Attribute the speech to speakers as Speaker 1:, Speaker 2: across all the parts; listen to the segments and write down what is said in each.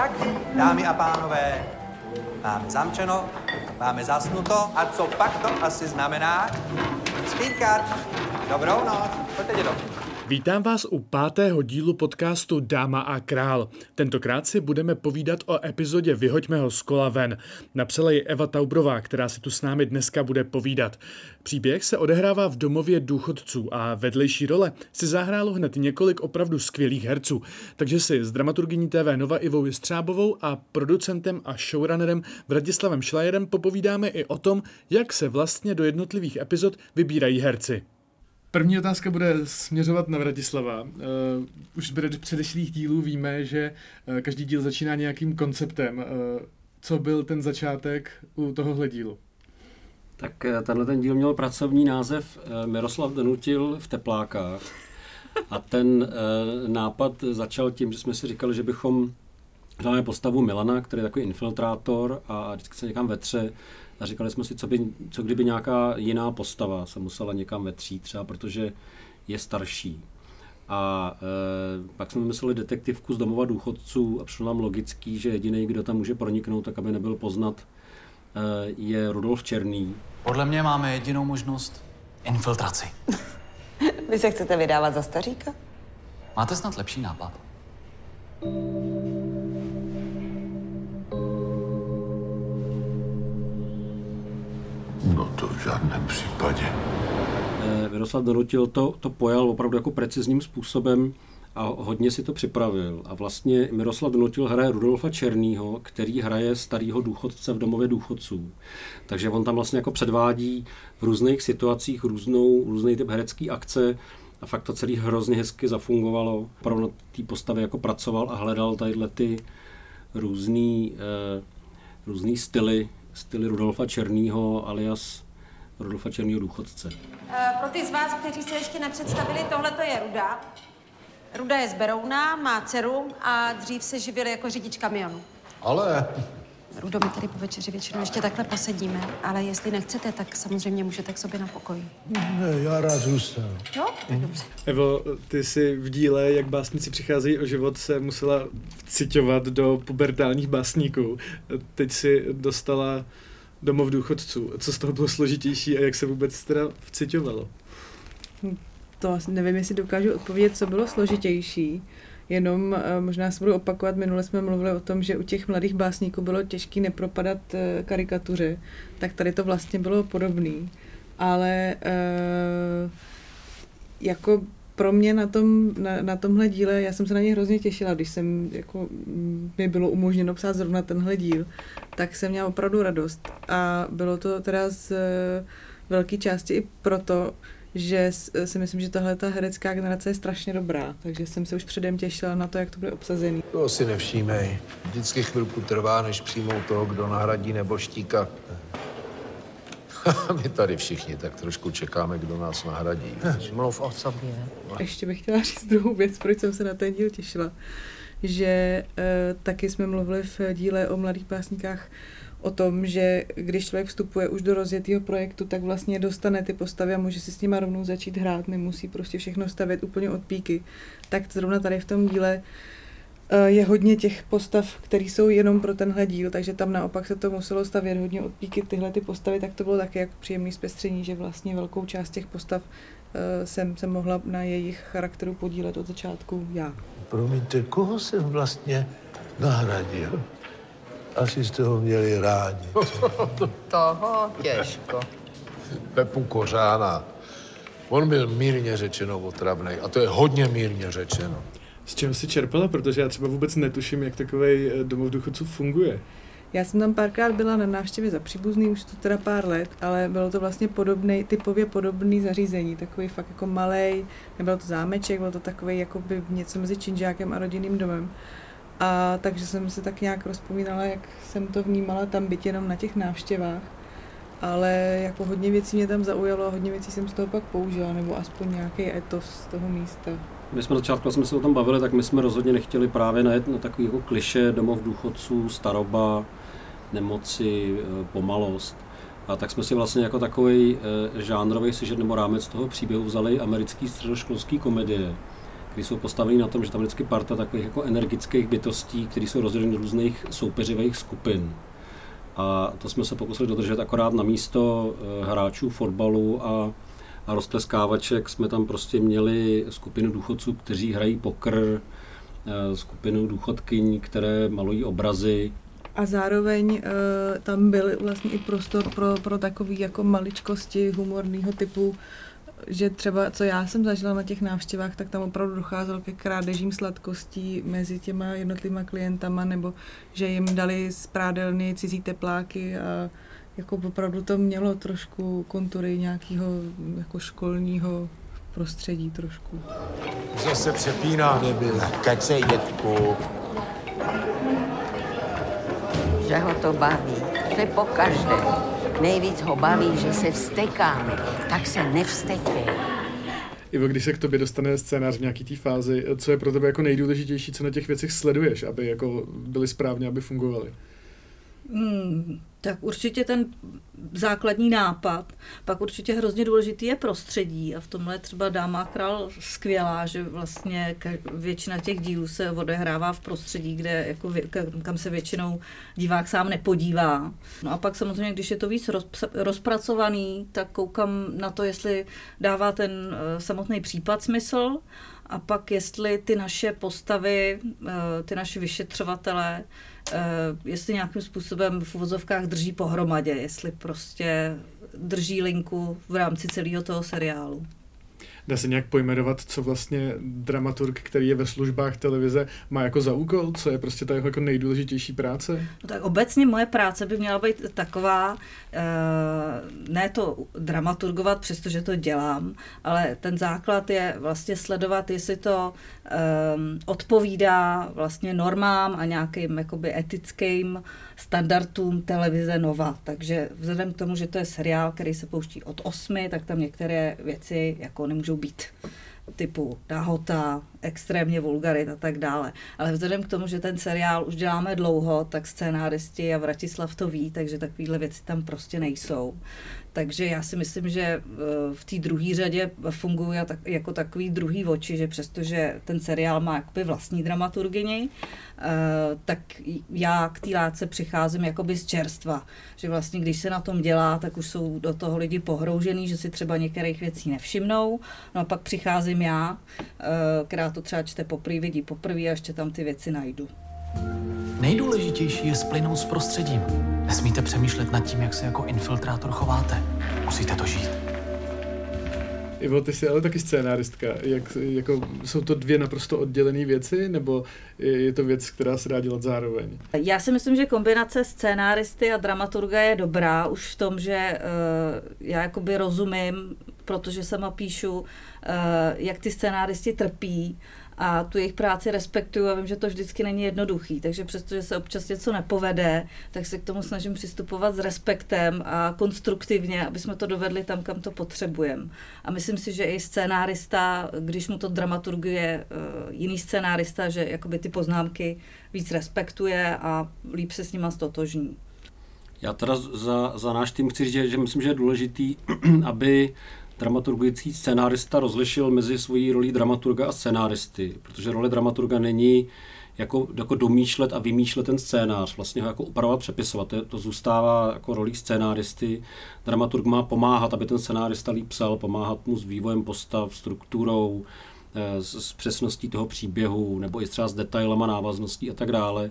Speaker 1: Tak, dámy a pánové, máme zamčeno, máme zasnuto a co pak to asi znamená? Spínkat, dobrou noc, pojďte dědo.
Speaker 2: Vítám vás u pátého dílu podcastu Dáma a král. Tentokrát si budeme povídat o epizodě Vyhoďme ho z kola ven. Napsala ji Eva Taubrová, která si tu s námi dneska bude povídat. Příběh se odehrává v domově důchodců a vedlejší role si zahrálo hned několik opravdu skvělých herců. Takže si s dramaturgyní TV Nova Ivou Jistřábovou a producentem a showrunnerem Vradislavem Šlajerem popovídáme i o tom, jak se vlastně do jednotlivých epizod vybírají herci. První otázka bude směřovat na Vratislava. Uh, už z předešlých dílů víme, že uh, každý díl začíná nějakým konceptem. Uh, co byl ten začátek u tohohle dílu?
Speaker 3: Tak tenhle ten díl měl pracovní název Miroslav donutil v teplákách. A ten nápad začal tím, že jsme si říkali, že bychom hráli postavu Milana, který je takový infiltrátor a vždycky se někam vetře a říkali jsme si, co, by, co kdyby nějaká jiná postava se musela někam vetřít, třeba protože je starší. A e, pak jsme mysleli detektivku z domova důchodců a přišlo nám logický, že jediný, kdo tam může proniknout, tak aby nebyl poznat, e, je Rudolf Černý.
Speaker 4: Podle mě máme jedinou možnost infiltraci.
Speaker 5: Vy se chcete vydávat za staříka?
Speaker 4: Máte snad lepší nápad?
Speaker 6: No to v žádném případě.
Speaker 3: Miroslav Donutil to, to pojal opravdu jako precizním způsobem a hodně si to připravil. A vlastně Miroslav Donutil hraje Rudolfa Černýho, který hraje starého důchodce v domově důchodců. Takže on tam vlastně jako předvádí v různých situacích různou, různý typ herecký akce a fakt to celý hrozně hezky zafungovalo. Opravdu na té postavě jako pracoval a hledal tadyhle ty různý, eh, různý styly styly Rudolfa Černýho alias Rudolfa Černýho důchodce.
Speaker 7: Eh, pro ty z vás, kteří se ještě nepředstavili, tohle to je Ruda. Ruda je z Berouna, má dceru a dřív se živil jako řidič kamionu.
Speaker 6: Ale
Speaker 7: Rudo, my tady po večeři většinou ještě takhle posedíme, ale jestli nechcete, tak samozřejmě můžete k sobě na pokoj.
Speaker 6: ne, já rád zůstanu.
Speaker 7: Jo? Tak dobře.
Speaker 2: Evo, ty si v díle, jak básníci přicházejí o život, se musela vciťovat do pubertálních básníků. Teď si dostala domov důchodců. Co z toho bylo složitější a jak se vůbec teda vciťovalo?
Speaker 8: To nevím, jestli dokážu odpovědět, co bylo složitější. Jenom eh, možná se budu opakovat, minule jsme mluvili o tom, že u těch mladých básníků bylo těžké nepropadat eh, karikatuře, tak tady to vlastně bylo podobný. Ale eh, jako pro mě na, tom, na, na tomhle díle, já jsem se na něj hrozně těšila, když jsem, jako, mm, mi bylo umožněno psát zrovna tenhle díl, tak jsem měla opravdu radost. A bylo to teda z velké části i proto, že si myslím, že tahle ta herecká generace je strašně dobrá, takže jsem se už předem těšila na to, jak to bude obsazený.
Speaker 6: To si nevšímej. Vždycky chvilku trvá, než přijmou toho, kdo nahradí neboštíka. My tady všichni tak trošku čekáme, kdo nás nahradí.
Speaker 5: Mluv o sobě.
Speaker 8: Ještě bych chtěla říct druhou věc, proč jsem se na ten díl těšila. Že e, taky jsme mluvili v díle o mladých básníkách o tom, že když člověk vstupuje už do rozjetého projektu, tak vlastně dostane ty postavy a může si s nima rovnou začít hrát, nemusí prostě všechno stavět úplně od píky. Tak zrovna tady v tom díle eh, je hodně těch postav, které jsou jenom pro tenhle díl, takže tam naopak se to muselo stavět hodně od píky tyhle ty postavy, tak to bylo taky jako příjemný zpestření, že vlastně velkou část těch postav uh, jsem se mohla na jejich charakteru podílet od začátku já.
Speaker 6: Promiňte, koho jsem vlastně nahradil? Asi jste ho měli rádi.
Speaker 5: Toho těžko.
Speaker 6: Pepu Kořána. On byl mírně řečeno otravný. A to je hodně mírně řečeno.
Speaker 2: Z čeho si čerpala? Protože já třeba vůbec netuším, jak takový domov důchodců funguje.
Speaker 8: Já jsem tam párkrát byla na návštěvě za příbuzný, už to teda pár let, ale bylo to vlastně podobný, typově podobný zařízení, takový fakt jako malý, nebyl to zámeček, byl to takový jako by něco mezi činžákem a rodinným domem. A takže jsem si tak nějak rozpomínala, jak jsem to vnímala tam byt jenom na těch návštěvách. Ale jako hodně věcí mě tam zaujalo a hodně věcí jsem z toho pak použila, nebo aspoň nějaký etos z toho místa.
Speaker 3: My jsme začátku, jsme se o tom bavili, tak my jsme rozhodně nechtěli právě najet na takový jako kliše domov důchodců, staroba, nemoci, e, pomalost. A tak jsme si vlastně jako takový e, žánrový sižet nebo rámec toho příběhu vzali americký středoškolský komedie, které jsou postaveny na tom, že tam je vždycky parta takových jako energických bytostí, které jsou rozděleny do různých soupeřivých skupin. A to jsme se pokusili dodržet akorát na místo eh, hráčů fotbalu a, a rozpleskávaček jsme tam prostě měli skupinu důchodců, kteří hrají pokr, eh, skupinu důchodkyň, které malují obrazy.
Speaker 8: A zároveň uh, tam byl vlastně i prostor pro, pro takový jako maličkosti humorného typu, že třeba, co já jsem zažila na těch návštěvách, tak tam opravdu docházelo ke krádežím sladkostí mezi těma jednotlivými klientama, nebo že jim dali z prádelny cizí tepláky a jako opravdu to mělo trošku kontury nějakého jako školního prostředí trošku.
Speaker 6: Zase přepíná debil.
Speaker 9: Kecej, dětku.
Speaker 5: Že ho to baví. To je po každé. Nejvíc ho baví, že se vstekáme. Tak se nevstekej.
Speaker 2: Ivo, když se k tobě dostane scénář v nějaký té fázi, co je pro tebe jako nejdůležitější, co na těch věcech sleduješ, aby jako byly správně, aby fungovaly?
Speaker 10: Hmm, tak určitě ten základní nápad, pak určitě hrozně důležitý je prostředí a v tomhle třeba Dáma král skvělá, že vlastně většina těch dílů se odehrává v prostředí, kde jako kam se většinou divák sám nepodívá. No a pak samozřejmě, když je to víc rozpracovaný, tak koukám na to, jestli dává ten eh, samotný případ smysl a pak jestli ty naše postavy, eh, ty naše vyšetřovatele, eh, jestli nějakým způsobem v uvozovkách drží pohromadě, jestli prostě drží linku v rámci celého toho seriálu.
Speaker 2: Dá se nějak pojmenovat, co vlastně dramaturg, který je ve službách televize, má jako za úkol, co je prostě ta jeho jako nejdůležitější práce?
Speaker 10: No tak obecně moje práce by měla být taková, eh, ne to dramaturgovat, přestože to dělám, ale ten základ je vlastně sledovat, jestli to um, odpovídá vlastně normám a nějakým jakoby etickým standardům televize Nova. Takže vzhledem k tomu, že to je seriál, který se pouští od osmi, tak tam některé věci jako nemůžou být typu nahota, extrémně vulgarit a tak dále. Ale vzhledem k tomu, že ten seriál už děláme dlouho, tak scénáristi a Vratislav to ví, takže takovéhle věci tam prostě nejsou. Takže já si myslím, že eh, v té druhé řadě funguje jako takový druhý oči, že přestože ten seriál má jakoby vlastní dramaturgini, eh, tak já k té látce přicházím jakoby z čerstva. Že vlastně, když se na tom dělá, tak už jsou do toho lidi pohroužený, že si třeba některých věcí nevšimnou. No a pak přicházím já, eh, která to třeba čte poprvé, vidí poprvé a ještě tam ty věci najdu.
Speaker 4: Nejdůležitější je splynout s prostředím. Nesmíte přemýšlet nad tím, jak se jako infiltrátor chováte. Musíte to žít.
Speaker 2: Ivo, ty jsi ale taky scénáristka. Jak, jako, jsou to dvě naprosto oddělené věci, nebo je, je to věc, která se dá dělat zároveň?
Speaker 10: Já si myslím, že kombinace scénáristy a dramaturga je dobrá už v tom, že uh, já jakoby rozumím, protože sama píšu, uh, jak ty scénáristi trpí a tu jejich práci respektuju a vím, že to vždycky není jednoduchý, takže přestože se občas něco nepovede, tak se k tomu snažím přistupovat s respektem a konstruktivně, aby jsme to dovedli tam, kam to potřebujeme. A myslím si, že i scénárista, když mu to dramaturguje uh, jiný scénárista, že jakoby ty poznámky víc respektuje a líp se s nima stotožní.
Speaker 3: Já teda za, za náš tým chci říct, že, že myslím, že je důležitý, aby dramaturgující scénárista rozlišil mezi svojí rolí dramaturga a scénáristy, protože role dramaturga není jako, jako domýšlet a vymýšlet ten scénář, vlastně ho jako upravovat, přepisovat. To, to zůstává jako rolí scénáristy. Dramaturg má pomáhat, aby ten scénárista líp psal, pomáhat mu s vývojem postav, strukturou, eh, s, s přesností toho příběhu, nebo i třeba s detailama návazností a tak dále.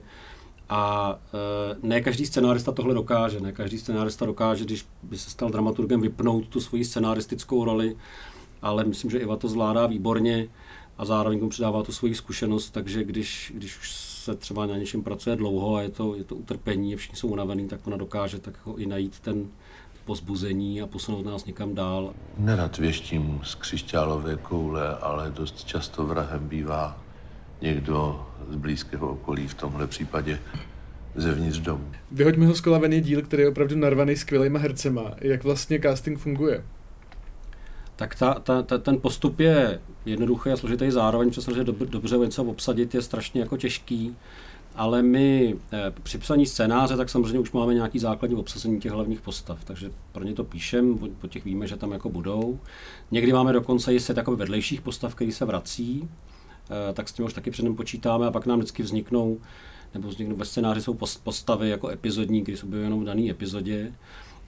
Speaker 3: A e, ne každý scenárista tohle dokáže. Ne každý scenárista dokáže, když by se stal dramaturgem, vypnout tu svoji scenáristickou roli, ale myslím, že Iva to zvládá výborně a zároveň mu přidává tu svoji zkušenost, takže když, když už se třeba na něčem pracuje dlouho a je to, je to utrpení, všichni jsou unavený, tak ona dokáže tak jako i najít ten pozbuzení a posunout nás někam dál.
Speaker 6: Nerad věštím z křišťálové koule, ale dost často vrahem bývá někdo z blízkého okolí, v tomhle případě zevnitř domu.
Speaker 2: Vyhoďme ho z kola ven je díl, který je opravdu narvaný skvělýma hercema. Jak vlastně casting funguje?
Speaker 3: Tak ta, ta, ta, ten postup je jednoduchý a složitý zároveň, přestože dob, dobře něco obsadit je strašně jako těžký, ale my eh, při psaní scénáře, tak samozřejmě už máme nějaký základní obsazení těch hlavních postav, takže pro ně to píšem, po, po těch víme, že tam jako budou. Někdy máme dokonce i set vedlejších postav, který se vrací, tak s tím už taky předem počítáme a pak nám vždycky vzniknou nebo vzniknou ve scénáři jsou postavy jako epizodní, které jsou jenom v dané epizodě.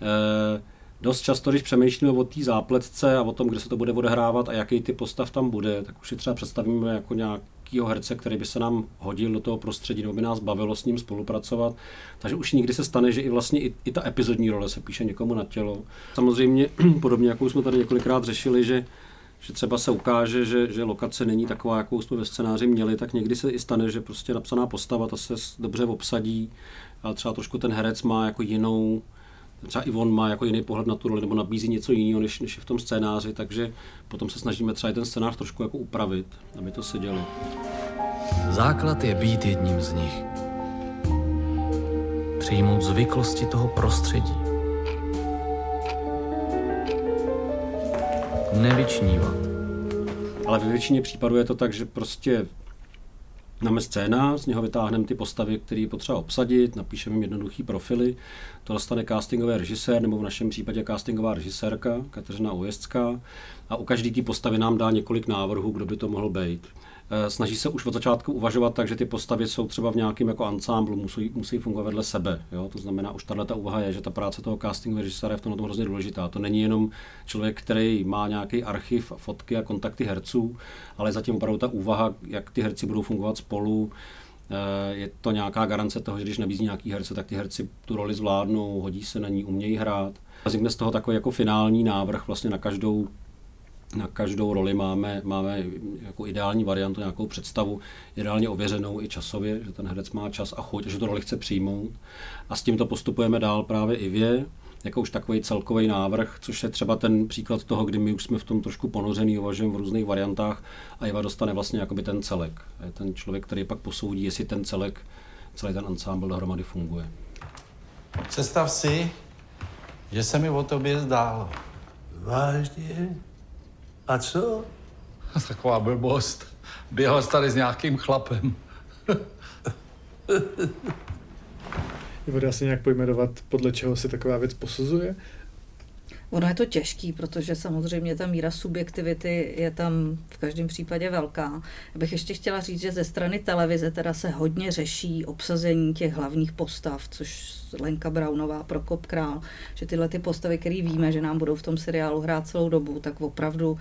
Speaker 3: Eh, dost často, když přemýšlíme o té zápletce a o tom, kde se to bude odehrávat a jaký ty postav tam bude, tak už si třeba představíme jako nějakýho herce, který by se nám hodil do toho prostředí, nebo by nás bavilo s ním spolupracovat. Takže už nikdy se stane, že i vlastně i, i ta epizodní role se píše někomu na tělo. Samozřejmě podobně, jako jsme tady několikrát řešili, že že třeba se ukáže, že, že lokace není taková, jakou jsme ve scénáři měli, tak někdy se i stane, že prostě napsaná postava ta se dobře obsadí, ale třeba trošku ten herec má jako jinou, třeba i on má jako jiný pohled na tu roli nebo nabízí něco jiného, než, než je v tom scénáři, takže potom se snažíme třeba i ten scénář trošku jako upravit, aby to sedělo.
Speaker 4: Základ je být jedním z nich. Přijmout zvyklosti toho prostředí. Nevyčnívat.
Speaker 3: Ale ve většině případů je to tak, že prostě Máme scénář, z něho vytáhneme ty postavy, které je potřeba obsadit, napíšeme jim jednoduchý profily, to dostane castingový režisér, nebo v našem případě castingová režisérka Kateřina Ujezdská a u každé té postavy nám dá několik návrhů, kdo by to mohl být. Eh, snaží se už od začátku uvažovat tak, že ty postavy jsou třeba v nějakém jako ansámblu, musí, musí fungovat vedle sebe. Jo? To znamená, už tahle ta úvaha je, že ta práce toho castingu režiséra je v tom hrozně důležitá. To není jenom člověk, který má nějaký archiv, fotky a kontakty herců, ale zatím opravdu ta úvaha, jak ty herci budou fungovat spolu, eh, je to nějaká garance toho, že když nabízí nějaký herce, tak ty herci tu roli zvládnou, hodí se na ní, umějí hrát. Vznikne z toho takový jako finální návrh vlastně na každou na každou roli máme, máme jako ideální variantu, nějakou představu, ideálně ověřenou i časově, že ten herec má čas a chuť, že tu roli chce přijmout. A s tímto postupujeme dál právě i vě, jako už takový celkový návrh, což je třeba ten příklad toho, kdy my už jsme v tom trošku ponořený, uvažujeme v různých variantách a Iva dostane vlastně jakoby ten celek. Je ten člověk, který pak posoudí, jestli ten celek, celý ten ansámbl dohromady funguje.
Speaker 9: Představ si, že se mi o tobě zdálo.
Speaker 6: Vážně? A co?
Speaker 9: Taková blbost. Běhal jsi tady s nějakým chlapem.
Speaker 2: Je voda asi nějak pojmenovat, podle čeho se taková věc posuzuje?
Speaker 10: Ono je to těžký, protože samozřejmě ta míra subjektivity je tam v každém případě velká. Já bych ještě chtěla říct, že ze strany televize teda se hodně řeší obsazení těch hlavních postav, což Lenka Braunová, Prokop Král, že tyhle ty postavy, které víme, že nám budou v tom seriálu hrát celou dobu, tak opravdu uh,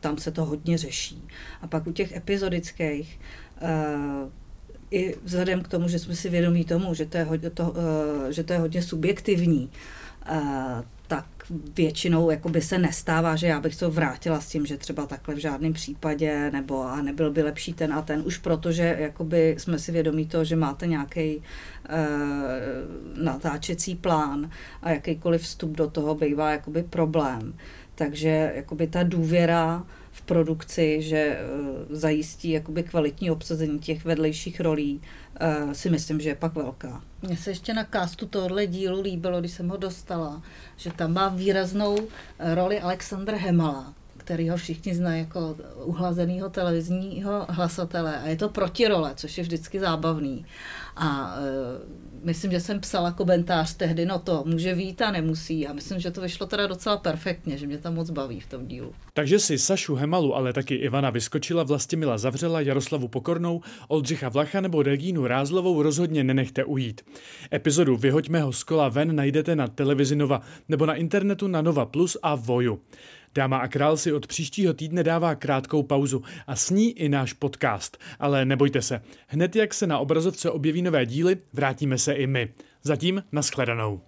Speaker 10: tam se to hodně řeší. A pak u těch epizodických uh, i vzhledem k tomu, že jsme si vědomí tomu, že to je hodně, to, uh, že to je hodně subjektivní, tak většinou jakoby se nestává, že já bych to vrátila s tím, že třeba takhle v žádném případě, nebo a nebyl by lepší ten a ten, už protože jakoby jsme si vědomí toho, že máte nějaký uh, natáčecí plán a jakýkoliv vstup do toho bývá jakoby problém. Takže jakoby ta důvěra v produkci, že uh, zajistí jakoby kvalitní obsazení těch vedlejších rolí, uh, si myslím, že je pak velká. Mně se ještě na castu tohle dílu líbilo, když jsem ho dostala, že tam má výraznou roli Alexandr Hemala, který ho všichni znají jako uhlazenýho televizního hlasatele a je to protirole, což je vždycky zábavný. A e, myslím, že jsem psala komentář tehdy, no to může vít a nemusí. A myslím, že to vyšlo teda docela perfektně, že mě tam moc baví v tom dílu.
Speaker 2: Takže si Sašu Hemalu, ale taky Ivana Vyskočila, Vlastimila Zavřela, Jaroslavu Pokornou, Oldřicha Vlacha nebo Regínu Rázlovou rozhodně nenechte ujít. Epizodu Vyhoďme ho z kola ven najdete na televizi Nova nebo na internetu na Nova Plus a Voju. Dáma a král si od příštího týdne dává krátkou pauzu a s ní i náš podcast. Ale nebojte se, hned jak se na obrazovce objeví nové díly, vrátíme se i my. Zatím naschledanou.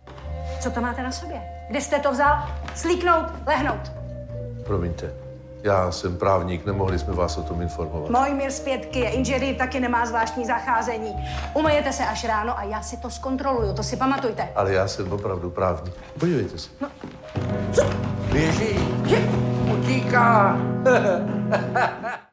Speaker 11: Co to máte na sobě? Kde jste to vzal? Slíknout, lehnout.
Speaker 6: Promiňte, já jsem právník, nemohli jsme vás o tom informovat.
Speaker 11: Můj mír zpětky je inženýr, taky nemá zvláštní zacházení. Umejete se až ráno a já si to zkontroluju, to si pamatujte.
Speaker 6: Ale já jsem opravdu právník. Podívejte se.
Speaker 11: No. Co?
Speaker 9: Beijinho. Tica.